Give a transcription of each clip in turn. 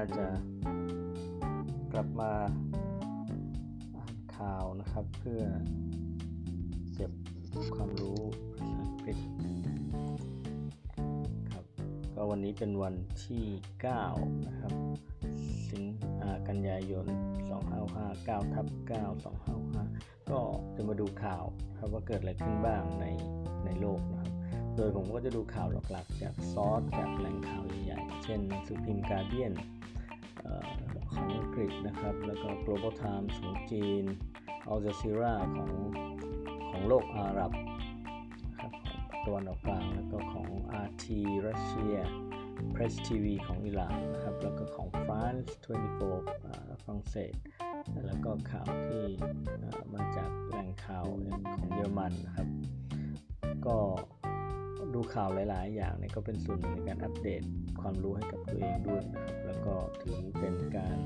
น่าจะกลับมาอ่านข่าวนะครับ เพื่อเก็บความรู้ภาษาอังกฤษครับก็วันนี้เป็นวันที่ 9 นะครับ สิงหากันยายน 2559ทับ9 255 ก็จะมาดูข่าวครับว่าเกิดอะไรขึ้นบ้างในในโลกนะครับโดยผมก็จะดูข่าวหลักๆ จากซอสจากแหล่งข่าวใหญ่ๆ เช่นหนังสือพิมพ์การเดียน ของอังกฤษนะครับ แล้วก็ Global Times ของจีน Al Jazeera ของของโลกอาหรับนะครับของตะวันออกกลาง แล้วก็ของ RT รัสเซีย Press TV ของอิหร่านนะครับ แล้วก็ของ France 24ฝรั่งเศส แล้วก็ข่าวที่มาจากแหล่งข่าวของเยอรมันนะครับ ก็ ดูข่าวหลาย ๆ อย่างเนี่ยก็เป็นส่วนหนึ่งในการอัปเดตความรู้ให้กับตัวเองด้วยนะครับ แล้วก็ถือเป็นการ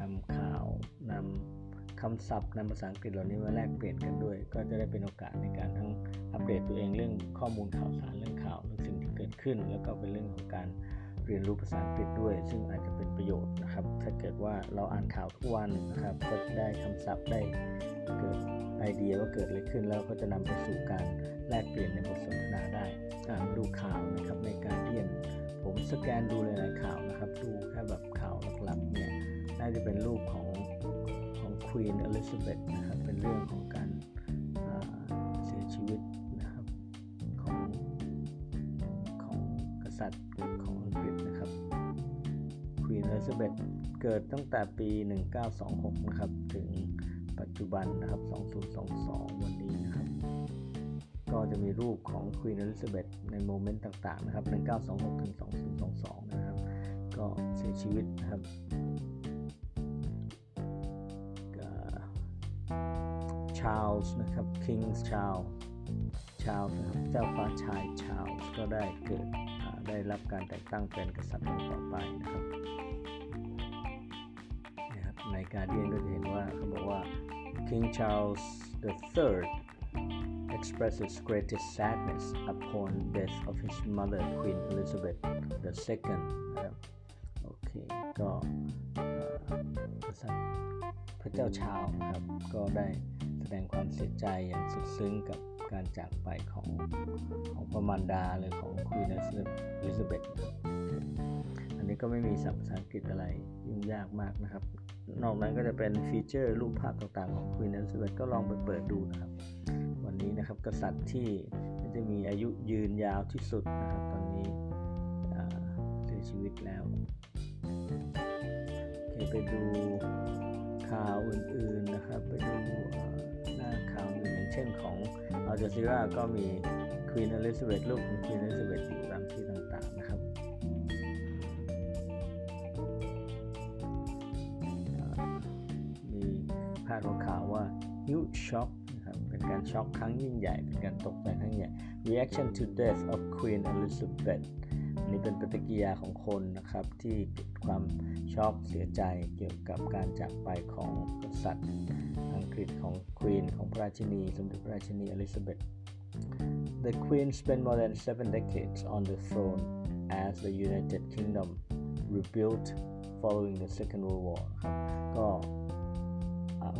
นำข่าวนำคำศัพท์นำภาษาอังกฤษเหล่านี้มาแลกเปลี่ยนกันด้วย ก็จะได้เป็นโอกาสในการทั้งอัปเดตตัวเองเรื่องข้อมูลข่าวสารเรื่องข่าวเรื่องสิ่งที่เกิดขึ้น แล้วก็เป็นเรื่องของการ เรียนรู้ภาษาอังกฤษด้วย ซึ่งอาจจะเป็นประโยชน์นะครับ ถ้าเกิดว่าเราอ่านข่าวทุกวันนะครับ ก็จะได้คำศัพท์ได้เกิดไอเดียว่าเกิดอะไรขึ้นแล้วก็จะนำไปสู่การแลกเปลี่ยนในบทสนทนาได้อ่านดูข่าวนะครับในการเรียน ผมสแกนดูหลายๆข่าวนะครับ ดูแค่แบบข่าวหลักๆเนี่ยน่าจะเป็นรูปของของควีนอลิซาเบธนะครับเป็นเรื่องของการเสียชีวิตนะครับของของกษัตริย์ของ ควีนอลิซาเบธเกิดตั้งแต่ปี 1926 นะครับ ถึงปัจจุบันนะครับ 2022 วันนี้นะครับ ก็จะมีรูปของควีนอลิซาเบธใน moment ต่างๆ นะครับ 1926 ถึง 2022 นะครับ ก็เสียชีวิตนะครับชาร์ลส์นะครับคิงชาร์ลส์ชาร์ลส์นะครับ เจ้าฟ้าชายชาร์ลส์ก็ได้เกิดได้รับการแต่งตั้งเป็นกษัตริย์องค์ต่อไปนะครับ นะครับในการเดียนก็จะเห็นว่าเขาบอกว่า King Charles III expresses greatest sadness upon death of his mother Queen Elizabeth II นะครับโอเคก็พระเจ้าชาวนะครับก็ได้แสดงความเสียใจอย่างสุดซึ้งกับการจากไปของของพระมารดาหรือของควีนอลิซาเบธอันนี้ก็ไม่มีศัพท์ภาษาอังกฤษอะไรยุ่งยากมากนะครับ นอกนั้นก็จะเป็นฟีเจอร์รูปภาพต่างๆของควีนอลิซาเบธก็ลองไปเปิดดูนะครับ วันนี้นะครับกษัตริย์ที่จะมีอายุยืนยาวที่สุดนะครับตอนนี้เสียชีวิตแล้วโอเคไปดูข่าวอื่นๆนะครับ ไปดูหน้าข่าวอื่นอย่างเช่นของอัลจซีราก็มีควีนอลิซาเบธลูกของควีนอลิซาเบธอยู่ shock นะครับเป็นการช็อกครั้งยิ่งใหญ่ เป็นการตกใจครั้งใหญ่ reaction to death of Queen Elizabeth อันนี้เป็นปฏิกิริยาของคนนะครับที่เกิดความช็อกเสียใจเกี่ยวกับการจากไปของกษัตริย์อังกฤษของควีนของพระราชินี สมเด็จพระราชินีอลิซาเบธ The Queen spent more than seven decades on the throne as the United Kingdom rebuilt following the Second World War ก็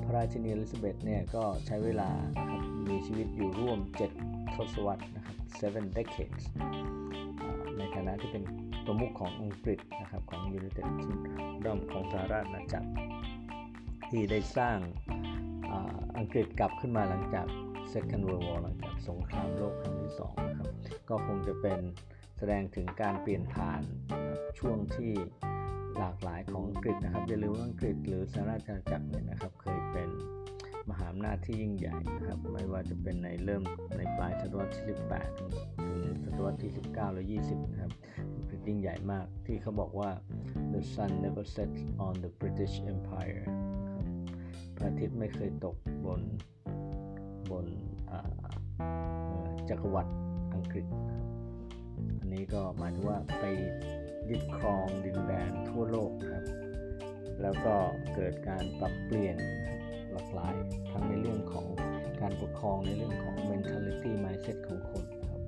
พระราชินีอลิซาเบธเนี่ยก็ใช้เวลานะครับมีชีวิตอยู่ร่วม 7 ทศวรรษนะครับ seven decades ในฐานะที่เป็นประมุขของอังกฤษนะครับของ United Kingdom ของสหราชอาณาจักรที่ได้สร้างอังกฤษกลับขึ้นมาหลังจาก Second World War หลังจากสงครามโลกครั้งที่2นะครับก็คงจะเป็นแสดงถึงการเปลี่ยนผ่านช่วงที่ หลากหลายของอังกฤษนะครับ อย่าลืมว่าอังกฤษหรือสหราชอาณาจักรเนี่ยนะครับ เคยเป็นมหาอำนาจที่ยิ่งใหญ่นะครับ ไม่ว่าจะเป็นในเริ่มในปลายศตวรรษที่ 18 ถึงศตวรรษที่ 19 และ 20 นะครับเป็นยิ่งใหญ่มากที่เขาบอกว่า the sun never sets on the British Empire พระอาทิตย์ไม่เคยตกบนบนจักรวรรดิอังกฤษ อันนี้ก็หมายถึงว่าไป ยึดครองดินแดนทั่วโลกครับ แล้วก็เกิดการปรับเปลี่ยนหลากหลายทั้งในเรื่องของการปกครองในเรื่องของ mentality mindset ของคนครับ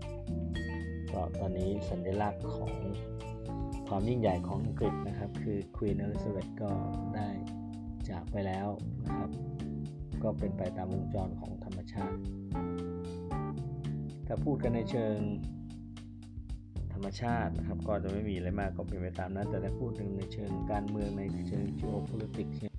ก็ตอนนี้สัญลักษณ์ของความยิ่งใหญ่ของอังกฤษนะครับ คือควีนอลิซาเบธก็ได้จากไปแล้วนะครับ ก็เป็นไปตามวงจรของธรรมชาติ ถ้าพูดกันในเชิง มชาตินะครับ ก็จะไม่มีอะไรมากก็เป็นไปตามนั้น แต่ถ้าพูดถึงในเชิงการเมืองในเชิง geopolitics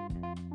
ค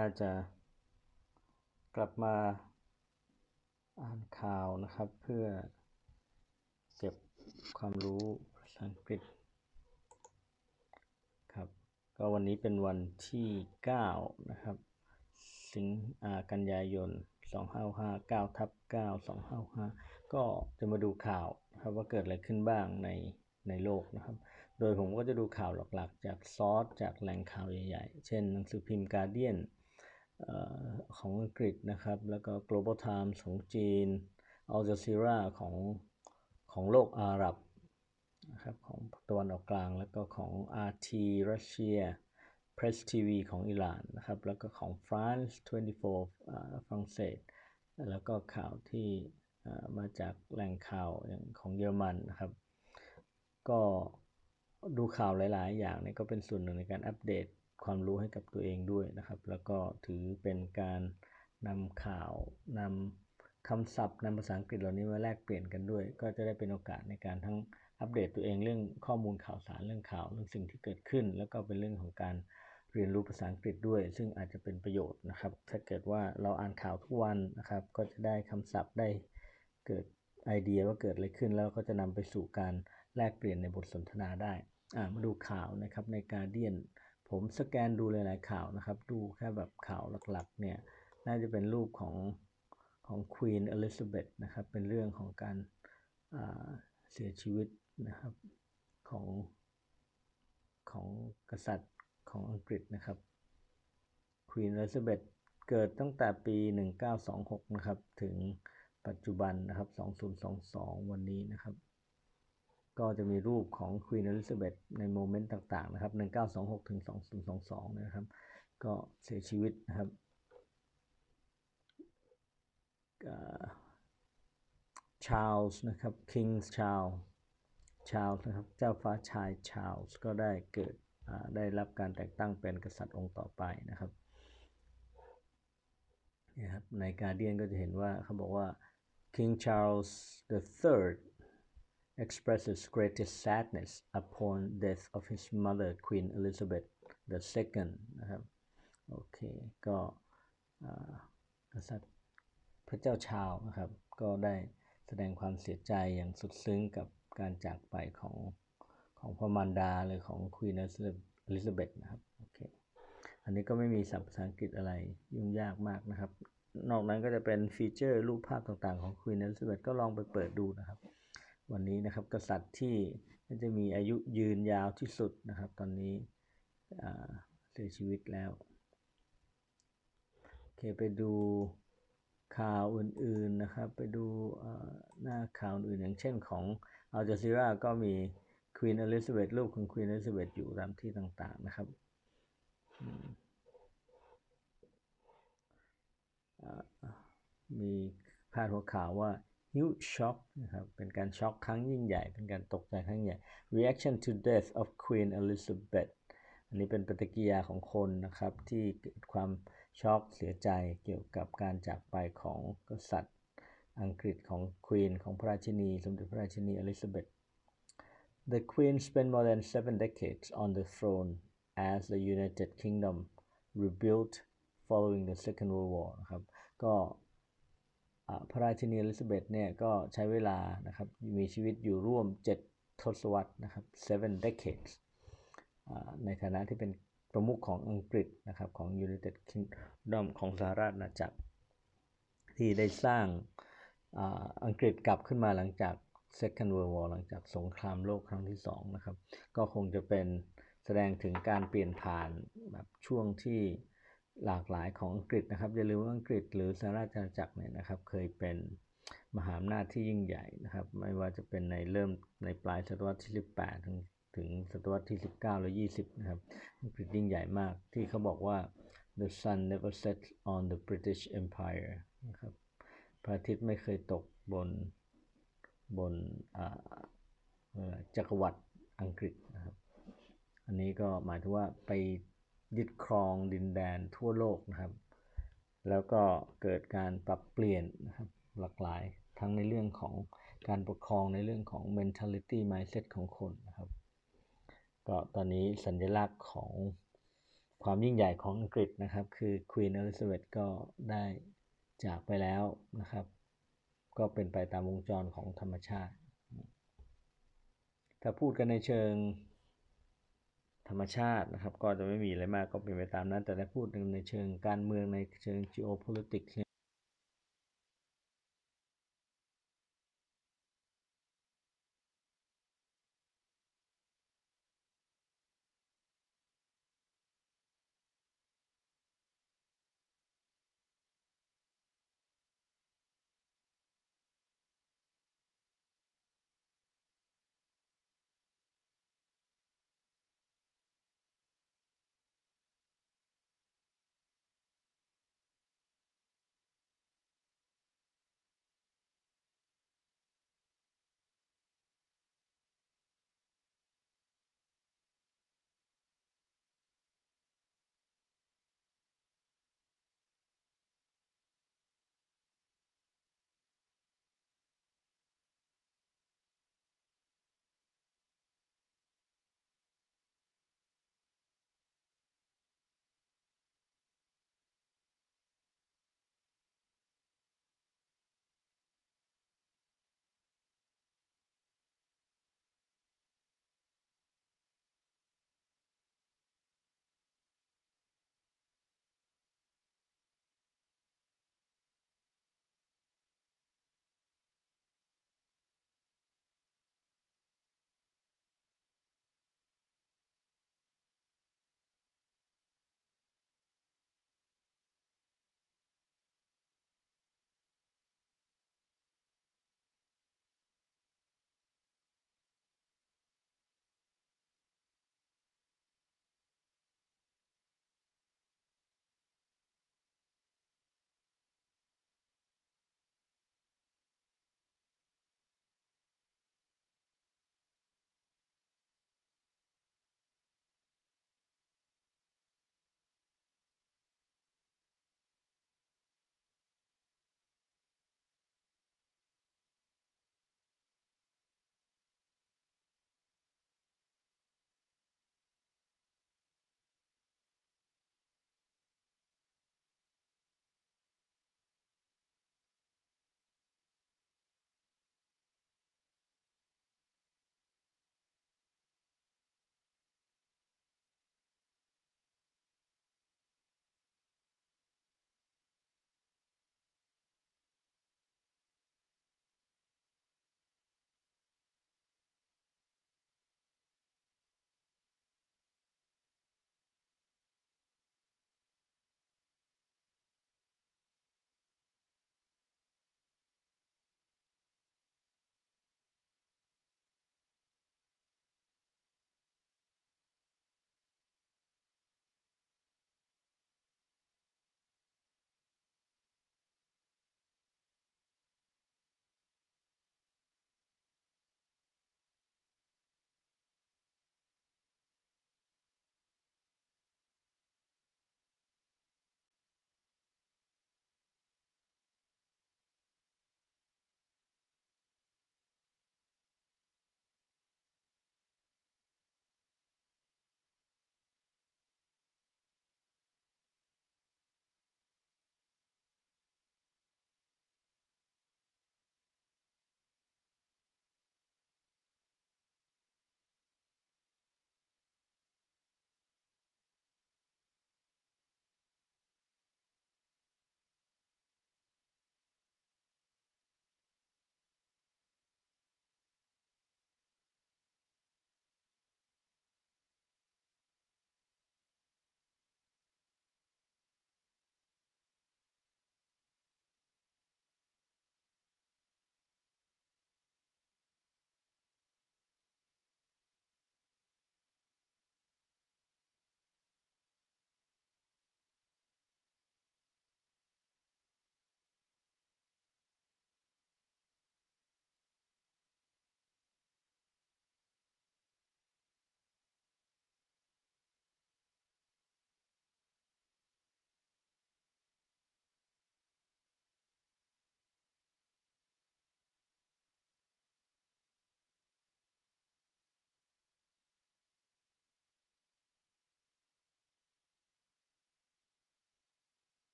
น่าจะกลับมาอ่านข่าวนะครับ เพื่อเก็บความรู้ภาษาอังกฤษครับ ก็วันนี้เป็นวันที่ 9 นะครับ สิงหากันยายน 2559ทับ9 255ก็จะมาดูข่าวนะครับว่าเกิดอะไรขึ้นบ้างในในโลกนะครับ โดยผมก็จะดูข่าวหลักๆ จากซอสจากแหล่งข่าวใหญ่ๆ เช่นหนังสือพิมพ์ Guardian เอ่อ ของอังกฤษนะครับ แล้วก็ Global Times ของจีน Al Jazeera ของของโลกอาหรับนะครับของตะวันออกกลาง แล้วก็ของ RT รัสเซีย Press TV ของอิหร่านนะครับ แล้วก็ของ France 24ฝรั่งเศส แล้วก็ข่าวที่มาจากแหล่งข่าวอย่างของเยอรมันนะครับ ก็ดูข่าวหลาย ๆ อย่างนี่ก็เป็นส่วนหนึ่งในการอัปเดต ความรู้ให้กับตัวเองด้วยนะครับ แล้วก็ถือเป็นการนำข่าวนำคำศัพท์นำภาษาอังกฤษเหล่านี้มาแลกเปลี่ยนกันด้วย ก็จะได้เป็นโอกาสในการทั้งอัปเดตตัวเองเรื่องข้อมูลข่าวสารเรื่องข่าวเรื่องสิ่งที่เกิดขึ้น แล้วก็เป็นเรื่องของการเรียนรู้ภาษาอังกฤษด้วย ซึ่งอาจจะเป็นประโยชน์นะครับ ถ้าเกิดว่าเราอ่านข่าวทุกวันนะครับ ก็จะได้คำศัพท์ได้เกิดไอเดียว่าเกิดอะไรขึ้น แล้วก็จะนำไปสู่การแลกเปลี่ยนในบทสนทนาได้มาดูข่าวนะครับใน Guardian ผมสแกนดูหลาย ๆ ข่าวนะครับ ดูแค่แบบข่าวหลัก ๆ เนี่ย น่าจะเป็นรูปของของ Queen Elizabeth นะครับ เป็นเรื่องของการาเสียชีวิตนะครับของของกษัตริย์ของอังกฤษนะครับควีนอลิซาเบธเกิดตั้งแต่ปี 1926 นะครับ ถึงปัจจุบันนะครับ 2022 วันนี้นะครับ ก็จะมีรูปของควีนอลิซาเบธใน moment ต่างๆนะครับ 1926ถึง2022 นะครับ ก็เสียชีวิตนะครับชาร์ลส์นะครับคิงชาร์ลส์ชาร์ลส์นะครับเจ้าฟ้าชายชาร์ลส์ก็ได้เกิดได้รับการแต่งตั้งเป็นกษัตริย์องค์ต่อไปนะครับนี่ครับในการเดียนก็จะเห็นว่าเขาบอกว่า King Charles III expresses greatest sadness upon death of his mother Queen Elizabeth II นะครับโอเคก็กษัตริย์พระเจ้าชาวนะครับก็ได้แสดงความเสียใจอย่างสุดซึ้งกับการจากไปของของพระมารดาหรือของควีนอลิซาเบธนะครับโอเคอันนี้ก็ไม่มีศัพท์ภาษาอังกฤษอะไรยุ่งยากมากนะครับ นอกนั้นก็จะเป็นฟีเจอร์รูปภาพต่างๆของควีนอลิซาเบธก็ลองไปเปิดดูนะครับ วันนี้นะครับกษัตริย์ที่จะมีอายุยืนยาวที่สุดนะครับ ตอนนี้เสียชีวิตแล้วโอเคไปดูข่าวอื่นๆนะครับ ไปดูหน้าข่าวอื่นอย่างเช่นของอัลจาซีราก็มีควีนอลิซาเบธรูปของควีนอลิซาเบธอยู่ตามที่ต่างๆนะครับมีพาดหัวข่าวว่า huge shock นะครับเป็นการช็อกครั้งยิ่งใหญ่ เป็นการตกใจครั้งใหญ่ reaction to death of Queen Elizabeth อันนี้เป็นปฏิกิริยาของคนนะครับที่เกิดความช็อกเสียใจเกี่ยวกับการจากไปของกษัตริย์อังกฤษของควีนของพระราชินีสมเด็จพระราชินีอลิซาเบธ The Queen spent more than seven decades on the throne as the United Kingdom rebuilt following the Second World War นะครับก็ พระราชินีอลิซาเบธเนี่ยก็ใช้เวลานะครับมีชีวิตอยู่ร่วม 7 ทศวรรษนะครับ seven decades ในฐานะที่เป็นประมุขของอังกฤษนะครับของ United Kingdom ของสหราชอาณาจักร ที่ได้สร้างอังกฤษกลับขึ้นมาหลังจาก Second World War หลังจากสงครามโลกครั้งที่2นะครับก็คงจะเป็นแสดงถึงการเปลี่ยนผ่านแบบช่วงที่ หลากหลายของอังกฤษนะครับอย่าลืมว่าอังกฤษหรือสหราชอาณาจักรเนี่ยนะครับเคยเป็นมหาอำนาจที่ยิ่งใหญ่นะครับ ไม่ว่าจะเป็นในเริ่มในปลายศตวรรษที่ 18 ถึงถึงศตวรรษที่ 19และ20 นะครับ อังกฤษยิ่งใหญ่มากที่เขาบอกว่า the sun never sets on the British Empire นะครับพระอาทิตย์ไม่เคยตกบนบนจักรวรรดิอังกฤษนะครับ อันนี้ก็หมายถึงว่าไป ยึดครองดินแดนทั่วโลกนะครับ แล้วก็เกิดการปรับเปลี่ยนนะครับหลากหลายทั้งในเรื่องของการปกครองในเรื่องของ mentality mindset ของคนนะครับ ก็ตอนนี้สัญลักษณ์ของความยิ่งใหญ่ของอังกฤษนะครับ คือ Queen Elizabeth ก็ได้จากไปแล้วนะครับ ก็เป็นไปตามวงจรของธรรมชาติ ถ้าพูดกันในเชิง ธรรมชาตินะครับ ก็จะไม่มีอะไรมากก็เป็นไปตามนั้น แต่ถ้าพูดในเชิงการเมืองในเชิง geopolitics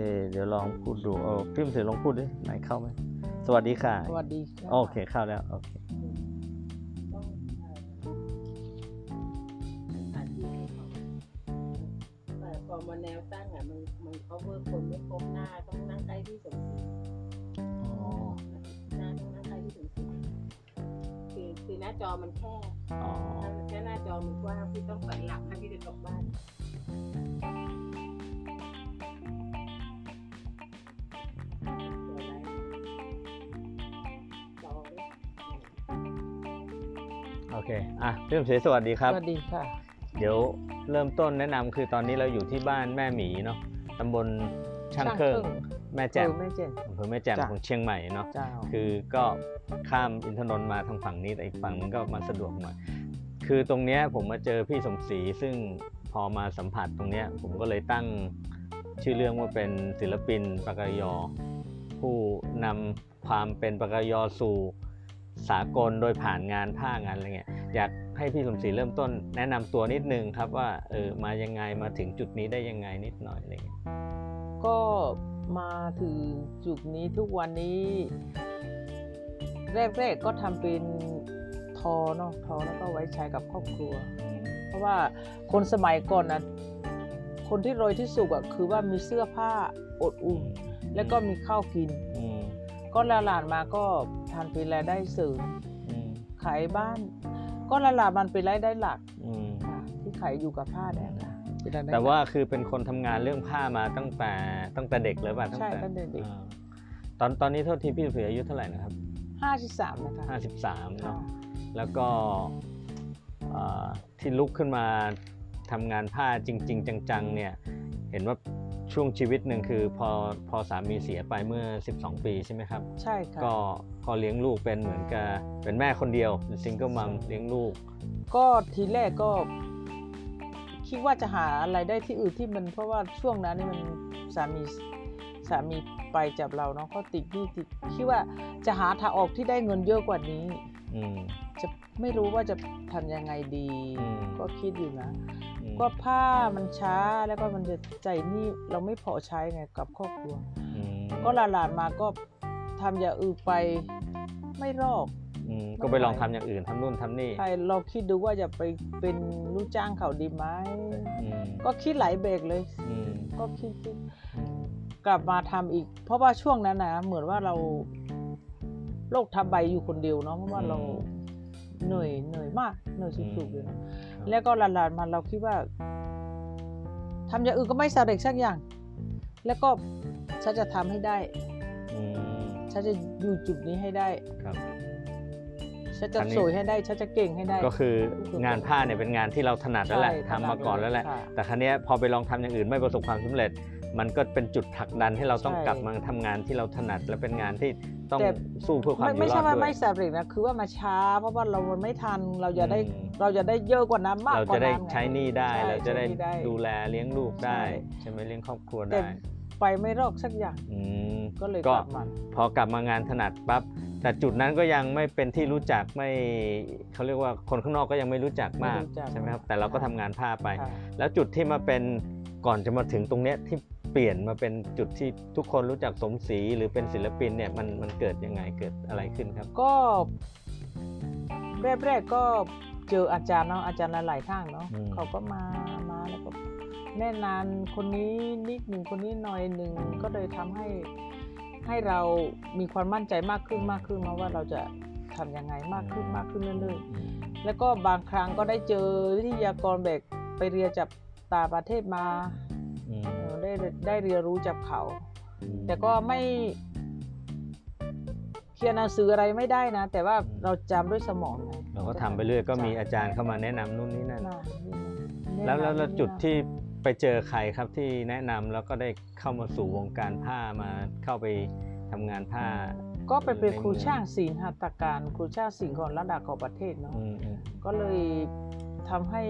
เคเดี๋ยวลองพูดดูเออพี่มเสือลองพูดดิไหนเข้าไหมสวัสดีค่ะ สวัสดีค่ะโอเคเข้าแล้วโอเคต้องเอ่อสถานที่ให้เขาแต่พอมาแนวตั้งอะมันมัน cover คนไม่ครบหน้าต้องนั่งใกล้ที่สมศรีอ๋อหน้าต้องนั่งใกล้ที่สมศรีคือคือหน้าจอมันแค่อ๋อถ้าแค่หน้าจอมันกว้างพี่ต้องสันหลังให้พี่เดินกลับบ้าน อเค อะพี่มเสือสวัสดีครับ สวัสดีค่ะ เดี๋ยวเริ่มต้นแนะนำคือตอนนี้เราอยู่ที่บ้านแม่หมีเนาะตำบลช่างเครื่องแม่แจ่มเออแม่แจ่มอำเภอแม่แจ่มจ้ะของเชียงใหม่เนาะเจ้าคือก็ข้ามอินทนนท์มาทางฝั่งนี้แต่อีกฝั่งนึงก็มาสะดวกหน่อยคือตรงเนี้ยผมมาเจอพี่สมศรีซึ่งพอมาสัมผัสตรงเนี้ยผมก็เลยตั้งชื่อเรื่องว่าเป็นศิลปินปากกยอ ผู้นำความเป็นปากกยอสู่ สากลโดยผ่านงานผ้างานอะไรเงี้ยอยากให้พี่สมศรีเริ่มต้น แนะนำตัวนิดนึงครับว่าเออมายังไงมาถึงจุดนี้ได้ยังไงนิดหน่อยอะไรเงี้ยก็มาถึงจุดนี้ทุกวันนี้ แรกๆก็ทำเป็นทอเนาะทอแล้วก็ไว้ใช้กับครอบครัว เพราะว่าคนสมัยก่อนนะคนที่รวยที่สุดอะคือว่ามีเสื้อผ้าอดอุ่นแล้วก็มีข้าวกินอืมก็หลานๆมาก็ ทำเป็นรายได้เสริมอืมขายบ้าน ก็หลานๆมันเป็นรายได้หลักอืมค่ะที่ขายอยู่กับผ้าเนี่ยค่ะเป็นรยได้หลักแต่ว่าคือเป็นคนทำงานเรื่องผ้ามาตั้งแต่ตั้งแต่เด็กเลยป่ะใช่ตั้งแต่เด็กอ่าตอนตอนนี้โทษทีพี่เสืออายุเท่าไหร่นะครับห้าสิบสามนะคะ53ค่ะเนาะแล้วก็อ่าที่ลุกขึ้นมาทำงานผ้าจริง ๆ จังๆเนี่ยเห็นว่า ช่วงชีวิตหนึ่งคือพอพอสามีเสียไปเมื่อ 12 ปีใช่ไหมครับ ใช่ค่ะก็ก็เลี้ยงลูกเป็นเหมือนกับเป็นแม่คนเดียวซิงเกิลมัมเลี้ยงลูก ก็ทีแรกก็คิดว่าจะหาอะไรได้ที่อื่นที่มันเพราะว่าช่วงนั้นนี่มันสามีสามีไปจากเราเนาะก็ติดหนี่ติดคิดว่าจะหาทางออกที่ได้เงินเยอะกว่านี้ อืม จะไม่รู้ว่าจะทำยังไงดีอืมก็คิดอยู่นะอืมก็ผ้ามันช้าแล้วก็มันจะใจายหนี่เราไม่พอใช้ไงกับครอบครัวอืมก็หลานๆมาก็ทำอย่างอื่นไปไม่รอดอืมก็ไปลองทำอย่างอื่นทำนู่นทำนี่ใครเราคิดดูว่าจะไปเป็นลูกจ้างเขาดีไหมอืมก็คิดหลายเบรกเลยอืมก็คิดคิดกลับมาทำอีก เพราะว่าช่วงนั้นนะเหมือนว่าเราโรคทับใบอยู่คนเดียวเนาะเพราะว่าเรา เหนื่อยเหนื่อยมากเหนื่อยสุดๆเลยนะแล้วก็หลานๆมาเราคิดว่าทำอย่างอื่นก็ไม่สำเร็จสักอย่าง แล้วก็ฉันจะทำให้ได้อืมฉันจะอยู่จุดนี้ให้ได้ครับฉันจะอันนี้สวยให้ได้ฉันจะเก่งให้ได้ ก็คืองานผ้าเนี่ยเป็นงานที่เราถนัดแล้วแหละใช่ทำมาก่อนแล้วแหละค่ะแต่ครั้นี้ยพอไปลองทำอย่างอื่นไม่ประสบความสำเร็จ มันก็เป็นจุดผลักดันให้เราต้องใช่กลับมาทำงานที่เราถนัดและเป็นงานที่ต้องแต่สู้เพื่อความไม่อยู่ไม่รอใช่ดว่าด้วไม่ยสำเร็จนะคือว่ามาช้า เพราะว่าเรามันไม่ทันเราจะได้อืมเราจะได้เยอะกว่านั้นมากเรากว่าจะได้นั้นไงใช้หนี้ได้ใช่เราจะได้ใช้หนี้ได้ดูแลเลี้ยงลูกได้ใช่ใช่ไหมเลี้ยงครอบครัวแต่ได้ไปไม่รอดสักอย่างอืมก็เลยก็กลับมาพอกลับมางานถนัดปั๊บแต่จุดนั้นก็ยังไม่เป็นที่รู้จักไม่เขาเรียกว่าคนข้างนอกก็ยังไม่รู้จักมากไม่รู้จักใช่ไหมครับแต่เราก็ทำงานผ้าไปค่ะแล้วจุดที่มาเป็นก่อนจะมาถึงตรงเนี้ยที่ เปลี่ยนมาเป็นจุดที่ทุกคนรู้จักสมศรีหรือเป็นศิลปินเนี่ยมันมันเกิดยังไงเกิดอะไรขึ้นครับ ก็แรกๆก็เจออาจารย์เนาะอาจารย์หลายๆท่านเนาะอืมเขาก็มามาแล้วก็แน่นานคนนี้นิดหนึ่งคนนี้หน่อยหนึ่งก็เลยทำให้ให้เรามีความมั่นใจมากขึ้นมากขึ้นมาว่าเราจะทำยังไงมากขึ้นมากขึ้นเรื่อยๆแล้วก็บางครั้งก็ได้เจอวิทยากรแบบไปเรียนจากต่างประเทศมาอืมเออ ได้ได้เรียนรู้จากเขาอืมแต่ก็ไม่เขียนหนังสืออะไรไม่ได้นะ แต่ว่าอืมเราจำด้วยสมองไงเราก็ทำไปเรื่อยก็มีอาจารย์เข้ามาแนะนำนู่นนี่นั่นน่ะแล้วแล้วแล้วน่ะจุดที่ไปเจอใครครับที่แนะนำแล้วก็ได้เข้ามาสู่วงการผ้ามาเข้าไปทำงานผ้า ก็ไปเป็นในครูเมืองช่างศิลป์หัตถการครูช่างศิลป์ของระดับของประเทศเนาะอืมอืมก็เลยทำให้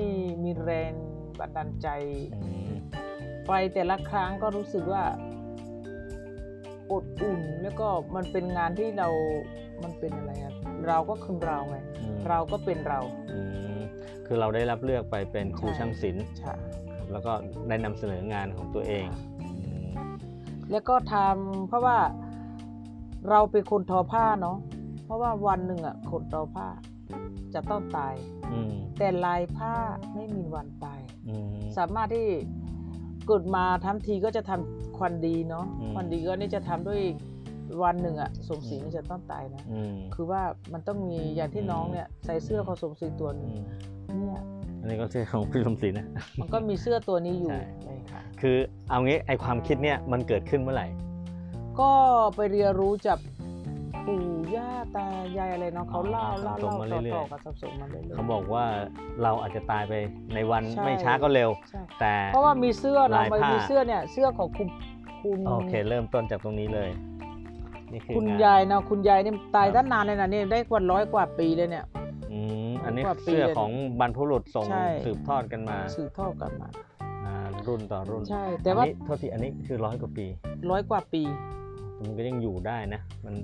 มีแรงบันดาลใจอืม ไปแต่ละครั้งก็รู้สึกว่าอบอุ่นแล้วก็มันเป็นงานที่เรา มันเป็นอะไรอะเราก็คือเราไงอืมเราก็เป็นเราอืมคือเราได้รับเลือกไปเป็นครูใช่ช่างศิลป์ใช่แล้วก็ได้นำเสนองานของตัวเองอืมแล้วก็ทำเพราะว่าเราเป็นคนทอผ้าเนาะ เพราะว่าวันหนึ่งอะคนทอผ้าจะต้องตายอืมแต่ลายผ้าไม่มีวันตายอืมสามารถที่ เกิดมาทำทีก็จะทำควันดีเนาะอืมควันดีก็นี่จะทำด้วยวันหนึ่งอะสมศรีอืมนี่จะต้องตายนะอืมคือว่ามันต้องมีอย่างที่อืมน้องเนี่ยใส่เสื้อของสมศรีตัวหนึอืงมเนี่ยอันนี้ก็เสื้อของพี่สมศรีนะมันก็มีเสื้อตัวนี้อยู่ใช่ใช่ค่ะคือเอางี้ไอความคิดเนี่ยมันเกิดขึ้นเมื่อไหร่ ก็ไปเรียนรู้จาก ปู่ย่าตายายอะไรเนาะเขาเล่าเล่าส่งเล่ามาต่เรื่อยๆอๆกันสับสนมาเรื่อยๆเขาบอกว่าเราอาจจะตายไปในวันใช่ไม่ช้าก็เร็วใช่แต่เพราะว่ามีเสื้อลาเนาะยมันผ้ามีมีเสื้อเนี่ยเสื้อของคุณคุณโอเค เริ่มต้นจากตรงนี้เลยนี่คือคุณงานยายเนาะคุณยายนี่ตายครับตั้งนานเลยนะนี่ได้กว่าร้อยกว่าปีเลยเนี่ยอืมอันนี้กว่าปีเสื้อเลยของบรรพบุรุษส่งใช่สืบทอดกันมา สืบทอดกันมาอ่ารุ่นต่อรุ่นใช่แต่ว่าอันนี้โทษทีอันนี้คือร้อยกว่าปีร้อยกว่าปี มันก็ยังอยู่ได้นะ มัน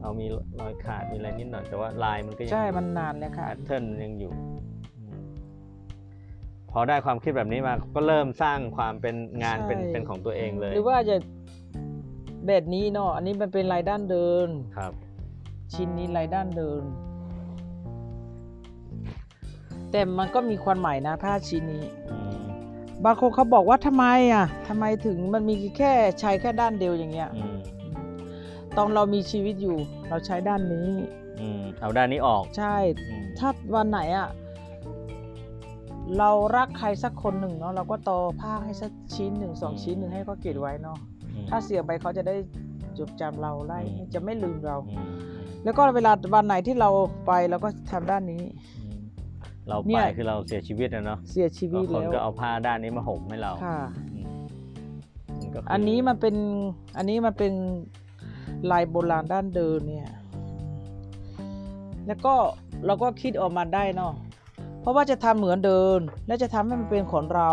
เรามีรอยขาดมีอะไรนิดหน่อยแต่ว่าลายมันก็ยังใช่อยู่มันนานเลยค่ะแพทเทิร์นมันยังอยู่อืมพอได้ความคิดแบบนี้มาก็เริ่มสร้างความเป็นงานเป็นเป็นของตัวเองเลย หรือว่าจะแบบนี้เนาะอันนี้มันเป็นลายด้านเดินครับ ชิ้นนี้ลายด้านเดิน แต่มันก็มีความหมายนะผ้าชิ้นนี้อืม บางคนเขาบอกว่าทำไมอะทำไมถึงมันมีแค่ใช้แค่ด้านเดียวอย่างเงี้ย อืมตอนเรามีชีวิตอยู่ เราใช้ด้านนี้ อืมเอาด้านนี้ออกใช่ อืมถ้าวันไหนอะเรารักใครสักคนหนึ่งเนาะเราก็ต่อผ้าให้สักชิ้นหนึ่งสองชิ้นหนึ่งให้เขาเก็บไว้เนาะอืม ถ้าเสียไปเขาจะได้จดจำเราไล่อืม จะไม่ลืมเรา อืมแล้วก็เวลาวันไหนที่เราไปเราก็ทำด้านนี้ อืม เราเนี่ไปย คือเราเสียชีวิตนะเนาะเสียชีวิตก็คนแล้วก็เอาผ้าด้านนี้มาห่มให้เราค่ะ อืมมันก็คือันนี้มันเป็นอันนี้มันเป็นลายโบราณด้านเดินเนี่ย แล้วก็เราก็คิดออกมาได้เนาะ เพราะว่าจะทำเหมือนเดินและจะทำให้มันเป็นของเรา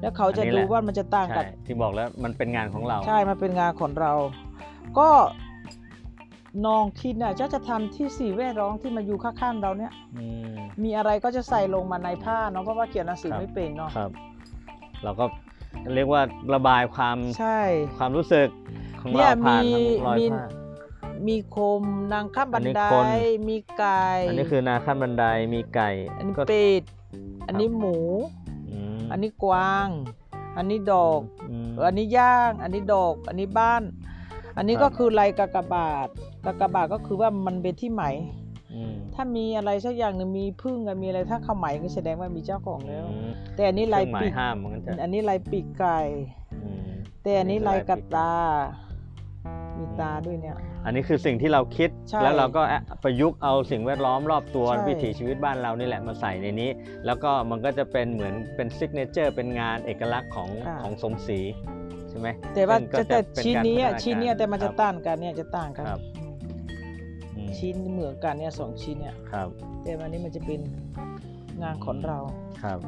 แล้วเขาจะดูว่ามันจะต่างใช่กับที่บอกแล้วมันเป็นงานของเรา ใช่ มันเป็นงานของเรา ก็ น้องคิดน่ะจะจะทำที่สี่แวดล้อมที่มาอยู่ข้างๆเราเนี่ยอืมมีอะไรก็จะใส่ลงมาในผ้าเนาะเพราะว่าเขียนหนังสือครับไม่เป็นเนาะครับ เราก็เรียกว่าระบายความใช่ความรู้สึกของเนี่เรายผ่านมีทางรอยมีผ้ามีโคมนางข้ามบันอันนี้ไดคนมีไก่ อันนี้คือนาขั้นบันไดมีไก่ อันนี้ก็เป็ดอันนี้หมูมอันนี้กวาง อันนี้ดอกมอันนี้ย่าง อันนี้ดอก อันนี้บ้าน อันนี้ครับก็คือลายกากบาทกากบาทก็คือว่ามันเป็นที่ไหมอืมถ้ามีอะไรสักอย่างหนึ่งมีพึ่งอะมีอะไรถ้าเขาไหมก็แสดงว่ามีเจ้าของแล้วอืมแต่อันนี้ลายเครื่องหมาปียกห้ามมันก็จะอันนี้ลายปีกไก่อืมแต่อันนี้อันนี้ลายลายปีกกัดตา มีตาด้วยเนี่ย อันนี้คือสิ่งที่เราคิดใช่แล้วเราก็ประยุกต์เอาสิ่งแวดล้อมรอบตัวใช่วิถีชีวิตบ้านเรานี่แหละมาใส่ในนี้ แล้วก็มันก็จะเป็นเหมือนเป็นซิกเนเจอร์เป็นงานเอกลักษณ์ของของสมศรีใช่ไหมแต่ว่าซึ่งก็จะแต่เป็ชิ้นการนี้อะพัฒาชิ้นเนี้ยแต่มันจะครับต่างกันเนี่ยจะต่างกันครับอืมอืมชิ้นเหมือนกันเนี่ยสองชิ้นเนี่ย ครับแต่วันนี้มันจะเป็นงานของเรา ครับ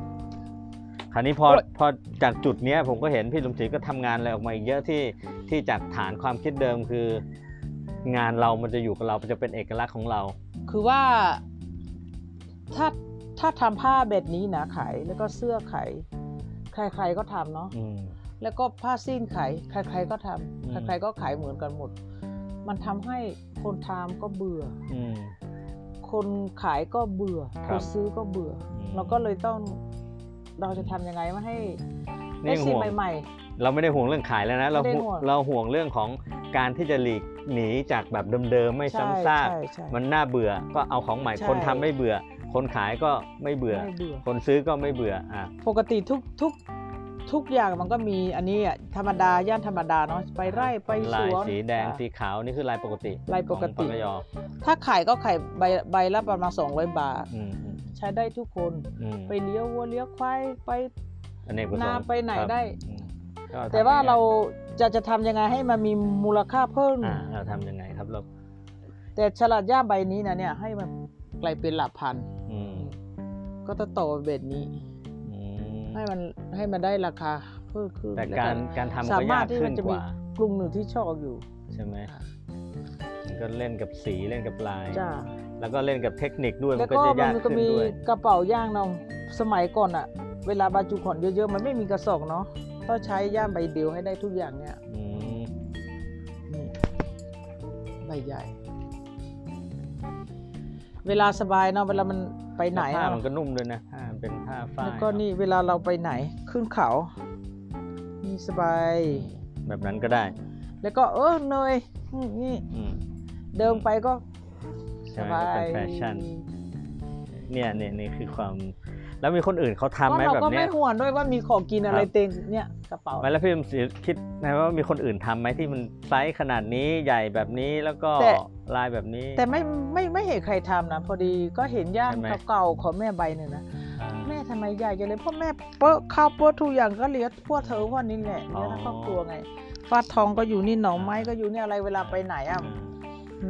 คราวนี้พอโอ๊ย พอจากจุดเนี้ยผมก็เห็นพี่สมศรีก็ทำงานอะไรออกมาอีกเยอะที่ที่จากฐานความคิดเดิมคือ งานเรามันจะอยู่กับเรามันจะเป็นเอกลักษณ์ของเรา คือว่าถ้าถ้าทำผ้าแบบนี้นะขายแล้วก็เสื้อขายใครๆก็ทำเนาะอืม แล้วก็ผ้าสิ้นขายใครๆก็ทำอืมใครๆก็ขายเหมือนกันหมด มันทำให้คนทำก็เบื่ออืมคนขายก็เบื่อคครับนซื้อก็เบื่ออมเราก็เลยต้องเราจะทำยังไงไม่ให้นี่ได้สิ่งห่วงใหม่เราไม่ได้ห่วงเรื่องขายแล้วนะ เราไม่ได้ห่วงห่วงเราห่วงเรื่องของการที่จะหลีกหนีจากแบบเดิมๆไม่ๆใช่ซ้ำซากใช่ใช่มันน่าเบื่อก็เอาของใหม่ใช่คนทำไม่เบื่อ คนขายก็ไม่เบื่อไม่เบื่อ คนซื้อก็ไม่เบื่ออะปกติทุกทุก ทุกอย่างมันก็มีอันนี้อะธรรมดาย่านธรรมดาเนาะไปไร่ไปสลายวนสีแดงอะสีขาวนี่คือลายปกติลายปกติ ของปากกยอถ้าขายก็ขายใบใบละประมาณ200บาท อืมอืมใช้ได้ทุกคน อืมไปเลี้ยววัวเลี้ยวควายไป อเนกประสงนาค์ไปไหนครับได้ อืมก็ทำแต่ว่ายังไงเราจะจะทำยังไงให้มันมีมูลค่าเพิ่ม อ่าเราทำยังไงครับเราแต่ฉลาดย่าใบนี้นะเนี่ยให้มันกลายเป็นหลักพัน อืมก็จะต่อแบบนี้อืม ให้มันให้มันได้ราคาเพิ่มขึ้นแต่ล้วการการทำสาก็มารยาถกที่ขึ้มันนจะกมีว่า กลุ่มหนึ่งที่ชอบอยู่ ใช่ไหมมันก็เล่นกับสีเล่นกับลายจ้าแล้วก็เล่นกับเทคนิคด้วยมัแล้นวก็ก็จะมัยากนก็ขึ้นมีด้วยกระเป๋าย่างเนาะสมัยก่อนอะเวลาบรรจุของเยอะๆมันไม่มีกระสอบเนาะอก็ใช้ย่ามใบเดียวให้ได้ทุกอย่างเนี่ยอืมนี่ใบใหญ่ เวลาสบายเนาะเวลามัน ไปไหนผ้าเนาะมันก็นุ่มด้วยนะผ้ามันเป็นผ้าฝ้ายแล้วก็นี่เวลาเราไปไหนขึ้นเขานี่สบาย แบบนั้นก็ได้ แล้วก็เออเนยอืมนี่อืมเดินไปก็ใช่สไหมบาก็ยเป็นแฟชั่นเนี่ยเนี่ยนี่คือความ แล้วมีคนอื่นเขาทำก็ไหมเราแบบก็เนี้ไม่ย ห่วงด้วยว่ามีของกินอะไรครับ เต็งเนี่ยกระเป๋า ไม่แล้วพี่มศรีคิดนะว่ามีคนอื่นทำไหมที่มันไซส์ขนาดนี้ใหญ่แบบนี้แล้วก็ลายแบบนี้ แต่ไม่ไม่ไม่เห็นใครทำนะ พอดีก็เห็นย่ามใช่ไหม เก่าๆของแม่ใบเนี่ยนะอ่าแม่ทำไมใหญ่จังเลยเพราะแม่เปิ้ลข้าวเปิ้ลทุกอย่างก็เลี้ยงพวกเธอพวกนี้แหละอ๋อเลี้ยงทั้งครอบครัวไงฟาดทองก็อยู่นี่หนองไม้ก็อยู่นี่อะไรเวลาไปไหนอะ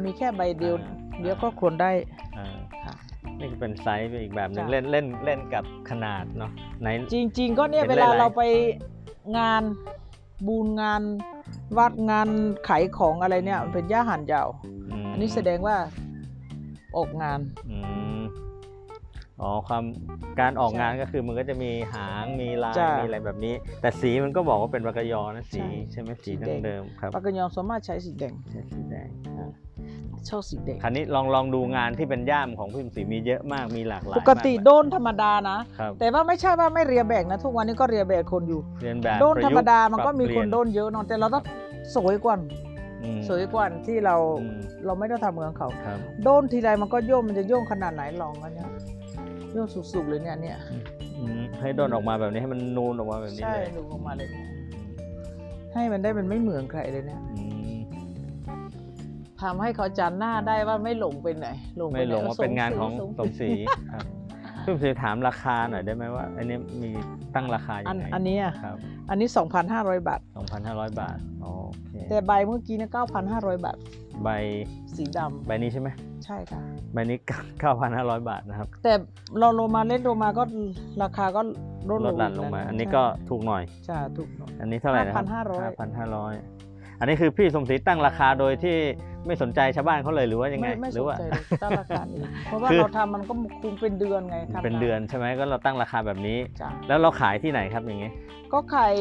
มีแค่ใบเดียวอ่าเดี๋ยวก็ควรได้ อ่าค่ะ นี่ก็เป็นไซส์ไปอีกแบบหนึงจ้ะเล่นเล่นเล่นกับขนาดเนาะไหน จริง ๆ ก็เนี่ยเห็นเวลาหลายๆ เราไปงานบูนงานวัดงานขายของอะไรเนี่ยมันเป็นย่าหันยาว มอันนี้แสดงว่าออกงาน อืมอ๋อความการออกใช่งานก็คือมันก็จะมีหางมีลายจ้ะมีอะไรแบบนี้ แต่สีมันก็บอกว่าเป็นวากายอนะสีใช่ ใช่ไหมสีสีดัแดงงเดิมครับปากกยองสามารถใช้สีแดง ใช่สีแดงอ่าชอบสีแดงคราวนี้ลองลองดูงานที่เป็นย่ามของพิมพ์สีมีเยอะมากมีหลากหลายปกติมากโดนธรรมดานะ ครับแต่ว่าไม่ใช่ว่าไม่เรียแบกนะ ทุกวันนี้ก็เรียแบกคนอยู่ เรียนแบบโดนประธรยุรมกต์ดามันก็มีปรับคนเปลี่ยโดนเยอะเนอะแต่เราต้องสวยกว่าอืมสวยกว่าที่เราอืมเราไม่ได้ทำเหมือนเขา ครับโดนทีไรมันก็โย่งมันจะโย่งขนาดไหนลองกันเนี่ยโย่งสุดๆเลยเนี่ยเนี่ยอืมให้โดนออกมาแบบนี้ให้มันนูนออกมาแบบนี้ใช่เลยดูออกมาเลยเนี่ยให้มันได้มันไม่เหมือนใครเลยเนี่ย อืม ทำให้เขาจำหน้าได้ว่าไม่หลงไปไหนหลงไปไม่ไหนหลงว่าเป็นงานของสสมศรีครับพิมพ์สีถามราคาหน่อยได้ไหมว่า อันนี้มีตั้งราคาอัยันงไงอันนี้อะครับ อันนี้ 2,500 บาท 2,500 บาทโอเคแต่ใบเมื่อกี้นะ9,500 บาท ใบสีดำใบนี้ใช่ไหมใช่ค่ะใบนี้9,500 บาทนะครับ แต่เราลงมาเล่นลงมาก็ราคาก็ลดลดหลั่นลงมาแวะอันนี้ก็ถูกหน่อยใช่ถูกหน่อยอันนี้เท่าไหร่นะครับ5,500 5,500อันนี้คือพี่สมศรีตั้งราคาโดยที่ ไม่สนใจชาวบ้านเขาเลยหรือว่ายังไงไม่ไม่หสรืนว่า ใจเลยตั้งราคานี้เพราะว่าคือ เราทำมันก็คุมเป็นเดือนไงทำเป็นเดือนใช่ไหมก็เราตั้งราคาแบบนี้ จ้ะแล้วเราขายที่ไหนครับอย่างงี้ ก็ขาย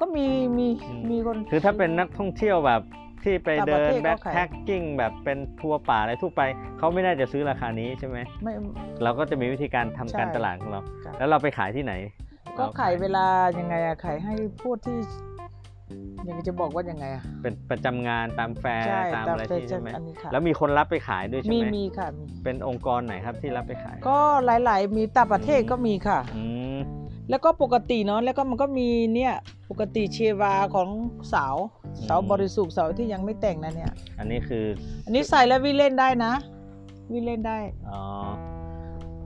ก็มีมีอืม มีคน คือถ้าเป็นนักท่องเที่ยวแบบที่ไปต่างปเดิระนเทศก็แบ็คขาย แพ็คกิ้งแบบเป็นทัวร์ป่าอะไรทั่วไปเขาไม่น่าจะซื้อราคานี้ใช่ไหมไม่ เราก็จะมีวิธีการทำใช่การตลาดของเรา จ้ะ แล้วเราไปขายที่ไหนก็รขายเวลายังไงอะขายให้พวกที่ ยังไงจะบอกว่ายังไงอะเป็นประจำงานตามแฟร์ใช่ตามตามอะไรเฟซที่ใช่ไหมอันนี้ค่ะแล้วมีคนรับไปขายด้วยใช่มีไหมมีค่ะมีเป็นองค์กรไหนครับที่รับไปขาย ก็หลาย ๆ มีต่างประเทศอืมก็มีค่ะอืมแล้วก็ปกติเนาะแล้วก็มันก็มีเนี่ยปกติเชวาของสาวสาวบริสุทธิ์สาวที่ยังไม่แต่งนะเนี่ย อันนี้คือ อันนี้ใส่แล้ววิ่งเล่นได้นะวิ่งเล่นได้อ๋อ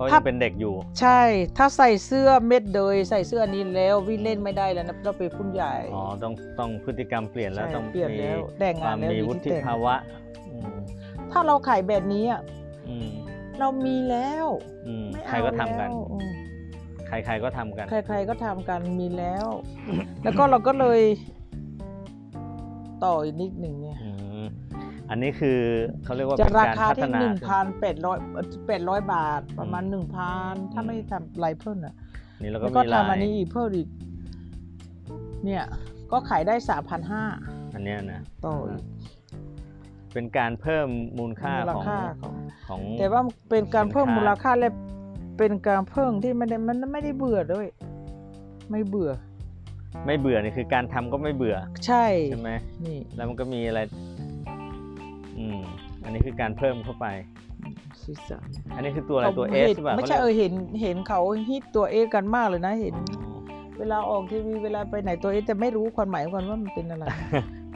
เพราะถ้ายังเป็นเด็กอยู่ ใช่ ถ้าใส่เสื้อเม็ดเดยใส่เสื้ออันนี้แล้ววิ่งเล่นไม่ได้แล้วนะต้องเป็นผู้ใหญ่ อ๋อ ต้องต้องพฤติกรรมเปลี่ยนแล้วใช่ต้องเปลี่ยนมีแล้วแต่งคงานวามแล้วมีมีวุที่ฒิแต่งภาวะอืมถ้าเราขายแบบนี้อะอืมเรามีแล้วอืมไม่ใครเอาก็ทำกันแล้วอืมใครๆก็ทำกัน ใครๆก็ทำกันมีแล้ว แล้วก็เราก็เลย ต่ออีกนิดหนึ่งเนี่ยอืม อันนี้คือเขาเรียกว่าจะเป็นราการคาพัฒที่นาหนึ่งพันแปดร้อยแปดร้อยบาทประมาณอืมหนึ่งพันถ้าอืมไม่ทำลายเพิ่มอะนี่แล้วแล้ก็วก็มีลาทำอันยนี้อีกเพิ่มอีก เนี่ยก็ขายได้สามพันห้าอันเนี้ยนะต่ออีกเป็นการเพิ่มมูลค่ามูลของค่าของของ แต่ว่าเป็นการเพิ่มสินค้ามูลค่าและเป็นการเพิ่มที่ไม่ได้มันไม่ได้เบื่อด้วย ไม่เบื่อ ไม่เบื่อนี่คือการทำก็ไม่เบื่อ ใช่ใช่ไหมนี่แล้วมันก็มีอะไร อืมอันนี้คือการเพิ่มเข้าไปศีรษะอันนี้คือตัวอะไรตัวขา S ห็นใช่ป่ะไม่ใช่เอขาอรียกเห็นเห็นเขาฮิตตัวเอกันมากเลยนะเห็นอ๋อเวลาออกทีวีเวลาไปไหนตัวเอแต่ไม่รู้ความหมายของมันว่ามันเป็นอะไร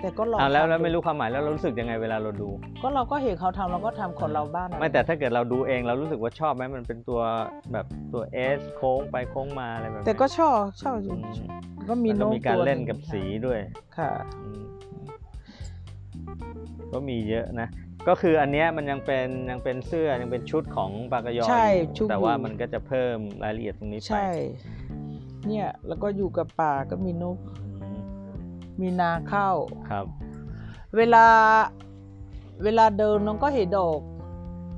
แต่ก็ลองอ่าแล้วทำแล้วดูไม่รู้ความหมายแล้วเรารู้สึกยังไงเวลาเราดู ก็เราก็เห็นเขาทำเราก็ทำคนเราบ้านอะไม่แต่ถ้าเกิดเราดูเองเรารู้สึกว่าชอบไหมมันเป็นตัวแบบตัว S โค้งไปโค้งมาอะไรแบบนี้แต่ก็ชอบชอบออืยู่มก็มีแล้วก็โน้ตมีการตัวหเล่นงกับสีด้วยค่ะอืม ก็มีเยอะนะ ก็คืออันเนี้ยมันยังเป็นยังเป็นเสื้อยังเป็นชุดของปากกยอใช่อยู่ชุดแต่ว่าอยู่มันก็จะเพิ่มรายละเอียดตรงนี้ไปใช่ เนี่ย แล้วก็อยู่กับป่าก็มีนก อืมมีนาข้าว ครับเวลา เวลาเดินน้องก็เห็นดอก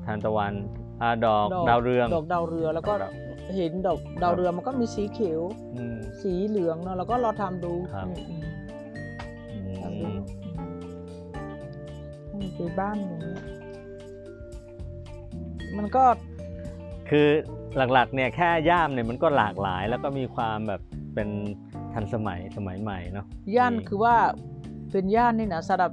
ทานตะวันอ่าดอก ดาวเรือง ดอกดาวเรืองแล้วก็เห็นดอกดาวเรืองมันก็มีสีเขียว อืม สีเหลืองเนาะแล้วก็เราทำดูครับ อืมอืทำดู มให้ไปบ้านอย่างเงี้ยมันก็คือหลักๆเนี่ยแค่ย่ามเนี่ยมันก็หลากหลาย แล้วก็มีความแบบเป็นทันสมัยสมัยใหม่เนาะย่านนี่คือว่าเป็นย่านนี่นะสำหรับ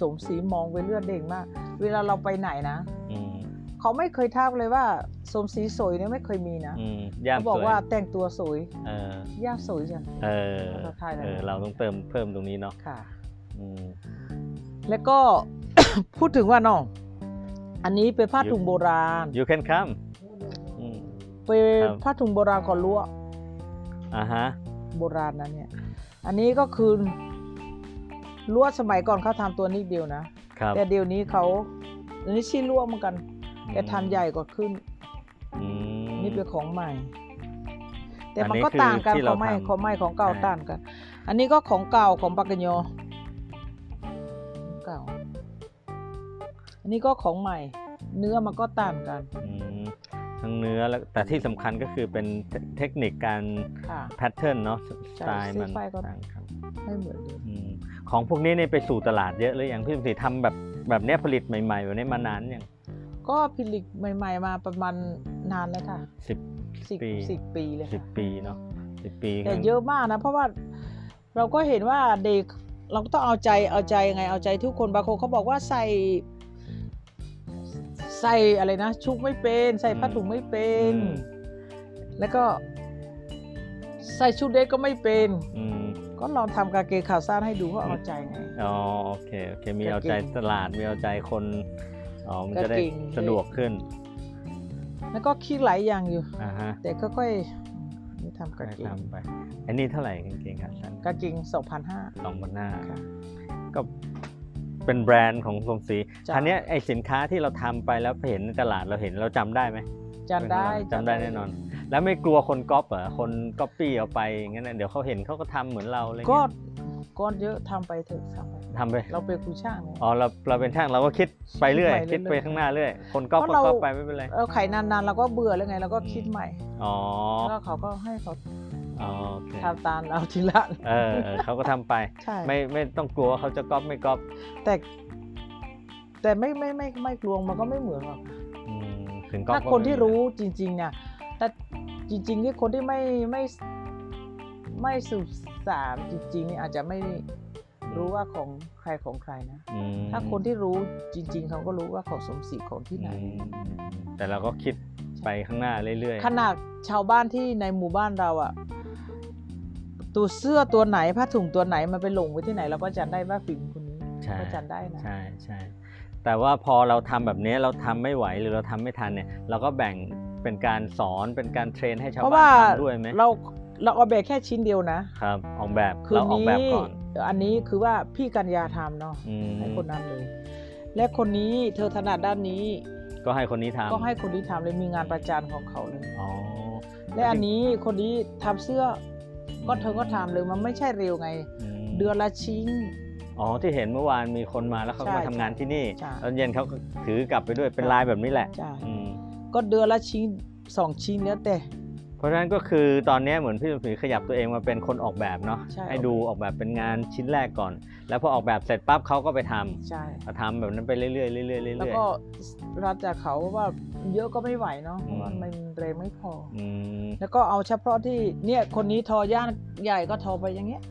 สมศรีมองเป็นเลือดเด่งมาก เวลาเราไปไหนนะอืมเขาไม่เคยทักเลยว่าสมศรีสวยเนี่ยไม่เคยมีนะอืมย่ามเขาบอกสวยว่าแต่งตัวสวยเออย่าสวยจังเออภาษาไทยนะเออเราต้องเติมเพิ่มตรงนี้เนาะค่ะอืม แล้วก็ พูดถึงว่าน้องอันนี้เป็นผ้าถุงโบราณ you can come อืม เป็นครับ ผ้าถุงโบราณของรั้วอ่าฮะโบราณนั้นเนี่ย อันนี้ก็คือรั้วสมัยก่อนเขาทำตัวนิดเดียวนะ ครับแต่เดี๋ยวนี้เขาอันนี้ชื่อรั้วเหมือนกัน แต่ทำใหญ่กว่าขึ้น อืม นี่เป็นของใหม่ แต่อันมันนี้ก็ต่างกันคือที่ขเราองใหม่ทำของใหม่ของเก่าใช่ต่างกัน อันนี้ก็ของเก่าของปากกญอเอันนี้ก็ของใหม่ เนื้อมันก็ต่างกันอืมทั้งเนื้อแล้วแต่ที่สำคัญก็คือเป็นเทเทคนิคการค่ะแพทเทิร์นเนาะสใช่ไตล์มันสีไฟก็ต่างกันไม่เหมือนเดิมอืมของพวกนี้เนี่ยไปสู่ตลาดเยอะเลยอย่างพี่สมศรีทำแบบแบบเนี้ยผลิตใหม่ๆแบบนี้มานานยังก็ผลิตใหม่ ๆ มาประมาณนานแล้วค่ะสิบสิบปีสิบปีเลยสิบค่ะปีเนาะสิบปีแต่ครั้งเยอะมากนะ เพราะว่าเราก็เห็นว่าเด็กเราก็ต้องเอาใจเอาใจยังไงเอาใจทุกคนบางคนเขาบอกว่าใส่ ใส่อะไรนะ ชุบไม่เป็น ใส่ผ้าถุงไม่เป็นอืมแล้วก็ใส่ชุดเด็กก็ไม่เป็นอืมก็ลองทำกางเกงขาสั้นให้ดูเขาเอาใจไงอ๋อโอเคโอเค มีกางเกงเอาใจตลาดมีเอาใจคนอ๋อมันจะได้กางเกงสะดวกขึ้น แล้วก็คิดหลายอย่างอยู่อ่าฮะแต่ก็ค่อยๆนี่ทำกางเกงทำไปอันนี้เท่าไหร่กางเกงขาสั้นกางเกงสองพันห้าสองพันห้าค่ะก็ เป็นแบรนด์ของสมศรีจ้ะทันนี้ยไอสินค้าที่เราทำไปแล้วเห็นในตลาดเราเห็นเราจำได้ไหมจำได้จำได้แน่นอน แล้วไม่กลัวคนก๊อปเหรอคนก๊อปปี้เอาไปอย่างนั้นนะเดี๋ยวเขาเห็นเขาก็ทำเหมือนเราอะไรก็เงี้ยก้อนเยอะทำไปเถอะทำไป ทำไปเราเป็นครูช่างเนี่ย อ๋อเราเราเป็นช่างเราก็คิดไปเรื่อย คิคิดดไปไปเรื่อยข้างหน้าเรื่อยคนก๊อปเพก็ราะเรา ก๊อปไปไม่เป็นไร เราขายนานๆเราก็เบื่อแล้วไงเราก็อืมคิดใหม่ อ๋อ แล้วเขาก็ให้เขาอ๋อโอเค ทำตามเราทีละเออเออเขาก็ทำไปใช่ไม่ไม่ต้องกลัวว่าเขาจะก๊อปไม่ก๊อปแต่ แต่ไม่ไม่ไม่ไม่กลวงมันก็ไม่เหมือนหรอกอืมถึงก๊อปถ้าก็คนไม่ที่เป็ไรู้จริง ๆ เนี่ยแต่จริงๆที่คนที่ไม่ไม่ไม่สืบสารจริง ๆ นี่อาจจะไม่รู้ว่าของใครของใครนะอืมถ้าคนที่รู้จริง ๆ เขาก็รู้ว่าของสมศรีของที่ไหนอืมแต่เราก็คิดไปข้างหน้าเรื่อยๆ ขนาดชาวบ้านที่ในหมู่บ้านเราอะ ตัวเสื้อตัวไหนผ้าถุงตัวไหนมันไปหลงไว้ที่ไหนเราก็จำได้ว่าฝีมือคนนี้ใช่ก็จำได้นะใช่ใช่แต่ว่าพอเราทำแบบนี้เราทำไม่ไหวหรือเราทำไม่ทันเนี่ย เราก็แบ่งเป็นการสอนเป็นการเทรนให้ชาวเพราะบ้าว่านทำด้วยไหมเราเราเอาแบบแค่ชิ้นเดียวนะครับออกแบบคืนเราออกนี้แบบก่อนอันนี้คือว่าพี่กัญญาทำเนาะอืมให้คนนั้นเลย และคนนี้เธอถนัดด้านนี้ ก็ให้คนนี้ทำก็ให้คนที่ทำเลยมีงานประจานของเขาเลยอ๋อและอันนี้คนนี้ทำเสื้อ ก็เธอก็ทำเลยมันไม่ใช่เร็วไงมเดือนละชิ้น อ๋อที่เห็นเมื่อวานมีคนมาแล้วเขาก็ใช่มาทำงานที่นี่ใช่ตอนเย็นเขาก็ถือกลับไปด้วยเป็นลายแบบนี้แหละใช่อืมก็เดือนละชิ้นสองชิ้นแล้วแต่ เพราะฉะนั้นก็คือตอนนี้เหมือนพี่สมศรีขยับตัวเองมาเป็นคนออกแบบเนาะใช่ให้ดูออกแบบเป็นงานชิ้นแรกก่อน แล้วพอออกแบบเสร็จปั๊บเขาก็ไปทำใช่มาทำแบบนั้นไปเรื่อยๆเรื่อยๆเรื่อยๆ แล้วก็รับจากเขาว่าเยอะก็ไม่ไหวเนาะเพอืมราะว่ามันแรงไม่พอ อืมแล้วก็เอาเฉพาะที่เนี่ยคนนี้ทอย่านใหญ่ก็ทอไปอย่างเงี้ย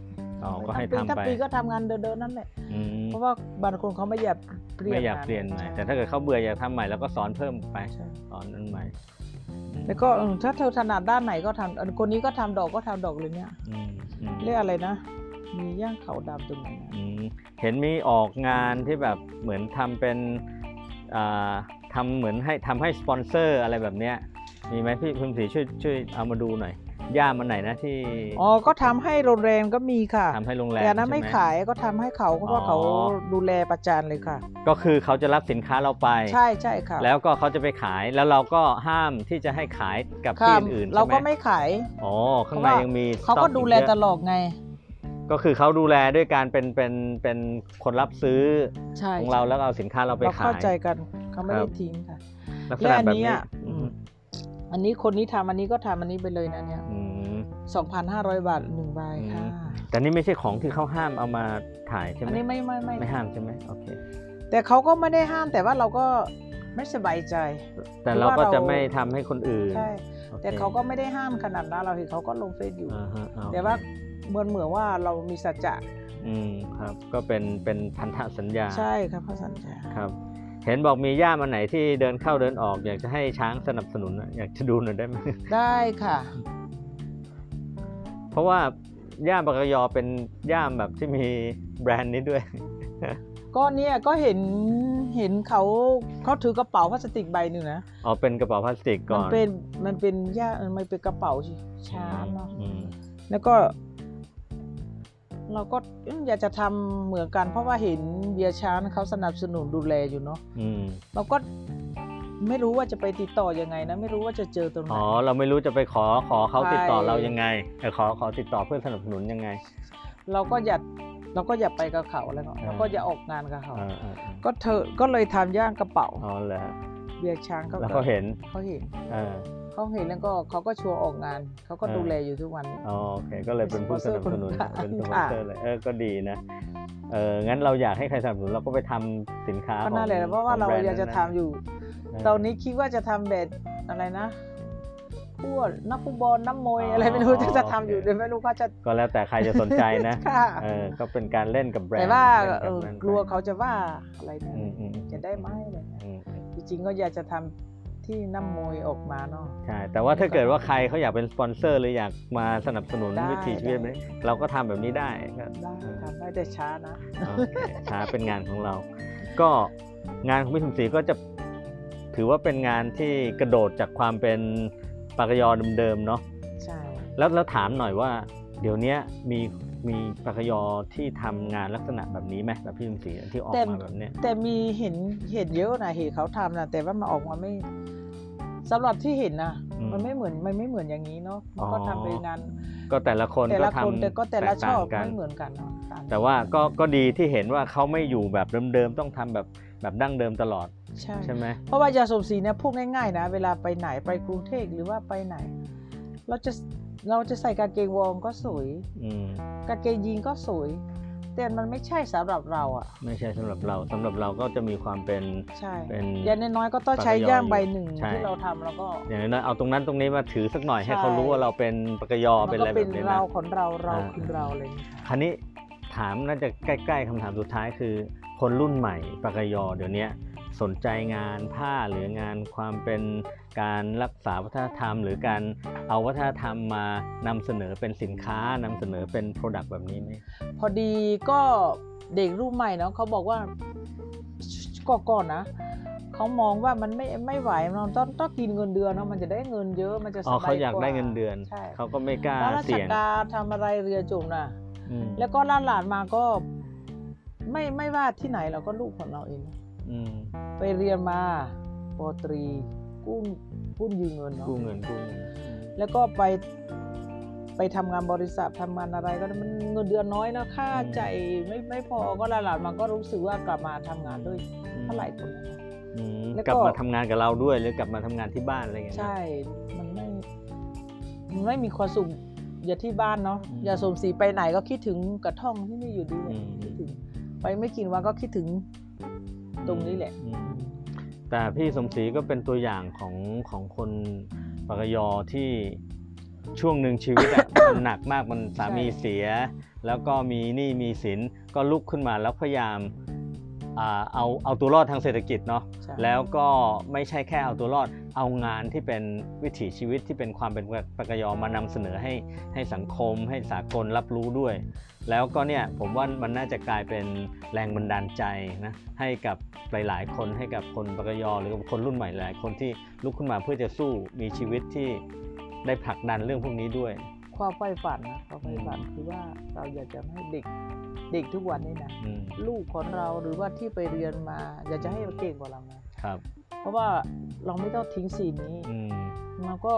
อ๋อก็ให้ปีทำถ้าไปปีก็ทำงานเดินๆนั่นแหละอืมเพราะว่าบางคนเขาไม่อยากเปลี่ยนไม่อยากงเปลี่ยนใหม่ช่แต่ถ้าเกิดเขาเบื่ออยากทำใหม่แล้วก็สอนเพิ่มไป ใช่สอนนั้นใหม่อืม แล้วก็เออถ้าเธอถนัดด้านไหนก็ทำอันคนนี้ก็ทำดอกก็ทำดอกเลยเนี่ยอืมอืมเรียกอะไรนะ มีย่างเขาดำตรงไหนนะอืมเห็นมีออกงานที่แบบเหมือนทำเป็นอ่าทำเหมือนให้ทำให้สปอนเซอร์อะไรแบบเนี้ยมีไหมพี่พิมพ์สีช่วยช่วยเอามาดูหน่อย ย่ามันไหนนะที่ อ๋อ ก็ทำให้โรงแรมก็มีค่ะทำให้โรงแรมแต่อันนั้นไม่ใช่หขายก็ทำให้เขาเพราะว่าอ๋อเขาดูแลประจานเลยค่ะ ก็คือเขาจะรับสินค้าเราไป ใช่ใช่ค่ะ แล้วก็เขาจะไปขายแล้วเราก็ห้ามที่จะให้ขายกับค่ะที่อื่นๆเราใช่ไหมก็ไม่ขายอ๋อข้างในยังมีเขาก็สต็อดูแลอีเยอะตลอดไง ก็คือเขาดูแลด้วยการเป็นเป็นเป็นคนรับซื้อใช่ของเราแล้วก็เอาสินค้าเราไปเราขายเข้าใจกันเขาไม่ครัได้บทิ้งค่ะลักษและณะอันแบบนี้นี้ อะอืมอันนี้คนนี้ทำอันนี้ก็ทำอันนี้ไปเลยนะเนี่ยอืม2,500บาทหนึ่งใบค่ะอืมแต่นี่ไม่ใช่ของที่เขาห้ามเอามาถ่ายใช่ไหมอันนี้ไม่ไม่ไม่ไม่ห้ามใช่ไหมโอเค แต่เขาก็ไม่ได้ห้ามแต่ว่าเราก็ไม่สบายใจ แต่เราก็จะไม่ทำให้คนอื่น ใช่โอคแต่เขาก็ไม่ได้ห้ามขนาดนั้นเราเห็นเขาก็ลงเฟซอยู่อ่าฮะอ่โอเคแต่ว่าเหมือนเหมือนว่าเรามีสัจจะ อืมครับ ก็เป็นเป็นพันธสัญญา ใช่ครับพระสัญญา ครับ เห็นบอกมีย่ามอันไหนที่เดินเข้าเดินออก อยากจะให้ช้างสนับสนุนอะอยากจะดูหน่อยได้ไหมได้ค่ะ เพราะว่าย่ามปากกยอเป็นย่ามแบบที่มีแบรนด์นี้ด้วย ก็เนี่ยก็เห็นเห็นเขาเขาถือกระเป๋าพลาสติกใบหนึ่งนะอ๋อเป็นกระเป๋าพลาสติกก่มัอนเป็นมันเป็นย่ามันเป็นกระเป๋าช้างเนาะอืมแล้วก็ เราก็อืมอยากจะทำเหมือนกัน เพราะว่าเห็นเบียร์ช้างเขาสนับสนุนดูแลอยู่เนาะอืมเราก็ไม่รู้ว่าจะไปติดต่อยังไงนะ ไม่รู้ว่าจะเจอตรงไหนอ๋อเราไม่รู้จะไปขอขอเขาใช่ติดต่อเรายังไงเออขอขอติดต่อเพื่อสนับสนุนยังไง เราก็อยากเราก็อยากไปกับเขาแล้วก็อ่าเราก็อยากออกงานกับเขาอ่าอ่าอ่าก็เธอก็เลยทำย่างกระเป๋าอ๋อเหรอเบียร์ช้างก็แล้วเขาเห็นเขาเห็น เออเขาเห็นแล้วก็เขาก็ชวนออกงาน เขาก็อ่าดูแลอยู่ทุกวันนี้อ๋อโอเคก็เลยเป็นผู้สนับสนุนค่ะเป็นสปอนเซอร์เลยเออก็ดีนะเอองั้นเราอยากให้ใครสนับสนุนเราก็ไปทำสินค้าก็น่าแหละของเพราะว่าขเรางแบนด์อยากจะนั้นทำอยู่เออตอนนี้คิดว่าจะทำแบบอะไรนะพวกนักฟุตบอลน้ำมวยอ๋อออะไรไม่รู้จะจะทำโอเคอยู่เดี๋ยวไม่รู้เขาจะก็แล้วแต่ใครจะสนใจนะค่ะเออก็เป็นการเล่นกับแบรนด์แต่ว่าเล่นเอกับอแบรนด์กลัวเขาจะว่าอะไรนะอืมอืมอืมจะได้ไหมอะไรเงี้ยอืมจริงๆก็อยากจะทำ ที่น้ำมวยออกมาเนาะใช่แต่ว่าถ้าเกิดว่าใครเขาอยากเป็นสปอนเซอร์หรืออยากมาสนับสนุนได้วิถีชีวิตแบบนี้เราก็ทำแบบนี้ได้ก็ได้ทำได้แต่ช้านะโอเคช้าเป็นงานของเรา ก็งานของพี่สมศรีก็จะถือว่าเป็นงานที่กระโดดจากความเป็นปากกยอเดิมๆเนาะใช่แล้วแล้วถามหน่อยว่า เดี๋ยวเนี้ยมีมีปากกยอที่ทำงานลักษณะแบบนี้ไหมแบบพี่สมศรีที่ออกมาแบบเนี้ยแต่มีเห็นเห็นเยอะนะเห็นเขาทำนะแต่ว่ามันออกมาไม่ สำหรับที่เห็นนะอืมมันไม่เหมือนมันไม่เหมือนอย่างนี้เนาะมันก็อ๋อทำเป็นงานก็แต่ละคนแต่ก็ละคนทำแต่ก็แต่ละชอบกต่างกันไม่เหมือนกันเนาะต่างแต่ว่าก็ก็ดีที่เห็นว่าเขาไม่อยู่แบบเดิมๆต้องทำแบบแบบดั้งเดิมตลอดใช่ใช่ไหมเพราะว่ายาสมศรีเนี่ยพูดง่ายๆนะเวลาไปไหนไปกรุงเทพหรือว่าไปไหน เราจะเราจะใส่กางเกงวอร์มก็สวยอืมกางเกงยีนก็สวย แต่มันไม่ใช่สำหรับเราอะ ไม่ใช่สำหรับเราสำหรับเราก็จะมีความเป็นใช่เป็นอย่างน้อยๆก็ต้องใช้ปากกยอย่างใบอยู่หนึ่งใช่ที่เราทำแล้วก็ อย่างน้อยๆเอาตรงนั้นตรงนี้มาถือสักหน่อยให้ใช่เขารู้ว่าเราเป็นปากกยอมัเป็นก็อะไรแบเป็นบนี้เรานะของเราเราอ่าคือเราอะไรอย่างเงี้ยค่ะคราวนี้ถามน่าจะใกล้ ๆคำถามสุดท้ายคือ คนรุ่นใหม่ปากกยอเดี๋ยวนี้ สนใจงานผ้าหรืองานความเป็นการรักษาวัฒนธรรม หรือการเอาวัฒนธรรมมานำเสนอเป็นสินค้านำเสนอเป็นโปรดักต์แบบนี้ไหมพอดีก็เด็กรุ่นใหม่เนาะเขาบอกว่าก็ก่อนนะเขามองว่ามันไม่ไม่ไหวมันต้องต้องกินเงินเดือนเนาะมันจะได้เงินเยอะมันจะสอ๋อบายเขาอยากว่ได้เงินเดือนใช่เขาก็ไม่กล้าแล้วราชเสี่ยงการทำอะไรเรือจมน่ะอืมแล้วก็หลานหลานๆมาก็ไม่ไม่ว่าที่ไหนเราก็ลูกของเราเองนะอืม ไปเรียนมาปอตรีกู้กู้ยืมเงินเนาะกู้เงินกู้เงินอืมแล้วก็ไปไปทำงานบริษัททำงานอะไรก็มันเงินเดือนน้อยเนาะค่าอืมใจไม่ไม่พอก็หลานๆมันก็รู้สึกว่ากลับมาทำงานด้วยเท่าไหร่คนนะอืมแล้วก็กลับมาทำงานกับเราด้วยหรือกลับมาทำงานที่บ้านอะไรอย่างเงี้ยนะใช่มันไม่มันไม่มีความสุขอย่าที่บ้านเนาะอืมอย่าสมศรีไปไหนก็คิดถึงกระท่อมที่นี่อยู่ดีอืมคิดถึงไปไม่กี่วันก็คิดถึง ตรงนี้แหละอืมแต่พี่สมศรีก็เป็นตัวอย่างของของคนปากกยอที่ช่วงหนึ่งชีวิตอะมันหนักมากมันสามีเสีย แล้วก็มีหนี้มีสินก็ลุกขึ้นมาแล้วพยายามอ่าเอาเอาตัวรอดทางเศรษฐกิจเนาะใช่แล้วก็ไม่ใช่แค่เอาตัวรอด เอางานที่เป็นวิถีชีวิตที่เป็นความเป็นปากกยอมานำเสนอให้ให้สังคมให้สากลรับรู้ด้วย แล้วก็เนี่ยผมว่ามันน่าจะกลายเป็นแรงบันดาลใจนะให้กับหลาย ๆ คนให้กับคนปากกยอหรือกับคนรุ่นใหม่หลายคนที่ลุกขึ้นมาเพื่อจะสู้มีชีวิตที่ได้ผลักดันเรื่องพวกนี้ด้วย ความใฝ่ฝันนะความใฝ่ฝันคือว่าเราอยากจะให้เด็กเด็กทุกวันนี้นะอืมลูกของเราหรือว่าที่ไปเรียนมา อยากจะให้เก่งกว่าเรานะครับ เพราะว่าเราไม่ต้องทิ้งสีนี้อืมมันก็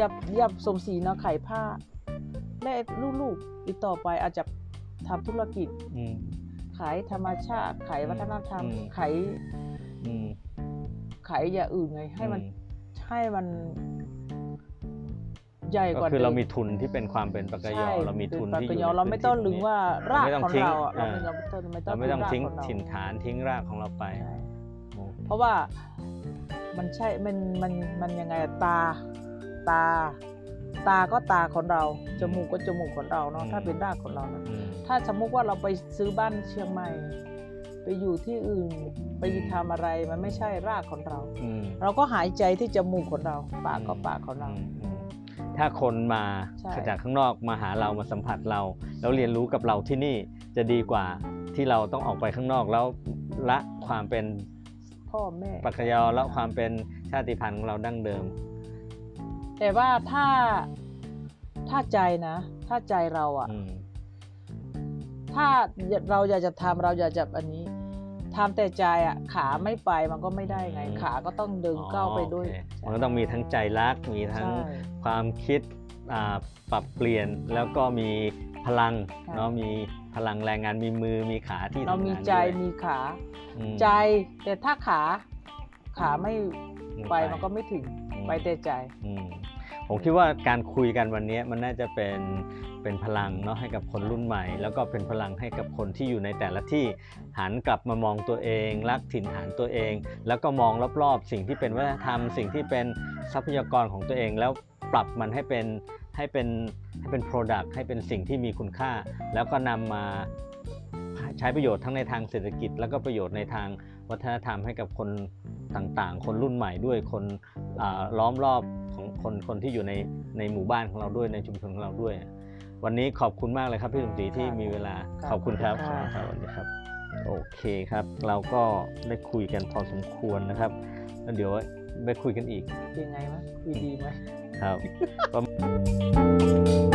ยับยับสมศรีเนาะขายผ้าและลูกๆอีกต่อไปอาจจะ ทำธุรกิจอืมขายธรรมชาติ ขายวัฒนธรรมอืมขายอืมขายอย่างอื่นไง ให้มันอืมให้ให้มันใหญ่กก็ว่าคือเราดิมีทุนที่เป็นความเป็นปากกยอใช่เรามีทุนป็ที่ปอระยู่โยชน์เราไม่ต้องในพื้ลึนงที่ว่าเรารากไม่ต้องของทิ้งเราอะเราอ่าไม่เราไม่ต้องไม่ต้อเรางไม่ต้องรากทิ้งขเราถิ่นฐานทิ้งรากของเราไปใช่โอ้เพราะว่ามันใช่มันมันมันยังไงอะตาตา ตาก็ตาของเรา จมูกก็จมูกของเราเนาะถ้าเป็นรากของเรานะอืม ถ้าสมมุติว่าเราไปซื้อบ้านเชียงใหม่ ไปอยู่ที่อื่นไปทำอะไรมันไม่ใช่รากของเราอืมเราก็หายใจที่จมูกของเรา ปากก็ปากของเราอืมอืมถ้าคนมาใช่จากข้างนอกมาหาเรามาสัมผัสเรา แล้วเรียนรู้กับเราที่นี่จะดีกว่าที่เราต้องออกไปข้างนอกแล้วละความเป็นพ่อแม่ปักกยอและความเป็นชาติพันธุ์ของเราดั้งเดิม แต่ว่าถ้าถ้าใจนะ ถ้าใจเราอะอืม ถ้าเราอยากจะทำเราอยากจะอันนี้ทำแต่ใจอะขาไม่ไปมันก็ไม่ได้ไงอืมขาก็ต้องดึงก้าวไปด้วยอ๋อโอเคมันก็ต้องมีทั้งใจรักมีทั้งใช่ความคิดอ่าปรับเปลี่ยนแล้วก็มีพลังค่ะเนาะมีพลังแรงงานมีมือมีขาที่เราทำมีงานใจด้วยมีขาอืมใจแต่ถ้าขาขาไม่ไม่ไปไปมันก็ไม่ถึงอืมไปแต่ใจอืมผมคิดว่าการคุยกันวันนี้มันน่าจะเป็น เป็นพลังเนาะให้กับคนรุ่นใหม่ แล้วก็เป็นพลังให้กับคนที่อยู่ในแต่ละที่หันกลับมามองตัวเอง รักถิ่นฐานตัวเอง แล้วก็มองรอบๆ สิ่งที่เป็นวัฒนธรรม สิ่งที่เป็นทรัพยากรของตัวเอง แล้วปรับมันให้เป็นให้เป็นให้เป็น Product ให้เป็นสิ่งที่มีคุณค่า แล้วก็นำมาใช้ประโยชน์ทั้งในทางเศรษฐกิจ แล้วก็ประโยชน์ในทางวัฒนธรรมให้กับคนต่างๆ คนรุ่นใหม่ด้วยคนล้อมรอบของคนคนที่อยู่ในในหมู่บ้านของเราด้วยในชุมชนของเราด้วย วันนี้ขอบคุณมากเลยครับพี่สมศรีที่มีเวลาครับขอบคุณครับขอบคุณคครัรับบวันนี้ครับ โอเคครับ เราก็ได้คุยกันพอสมควรนะครับแล้วเดี๋ยวไปคุยกันอีกเป็นไงไหมคุยดีไหมครับ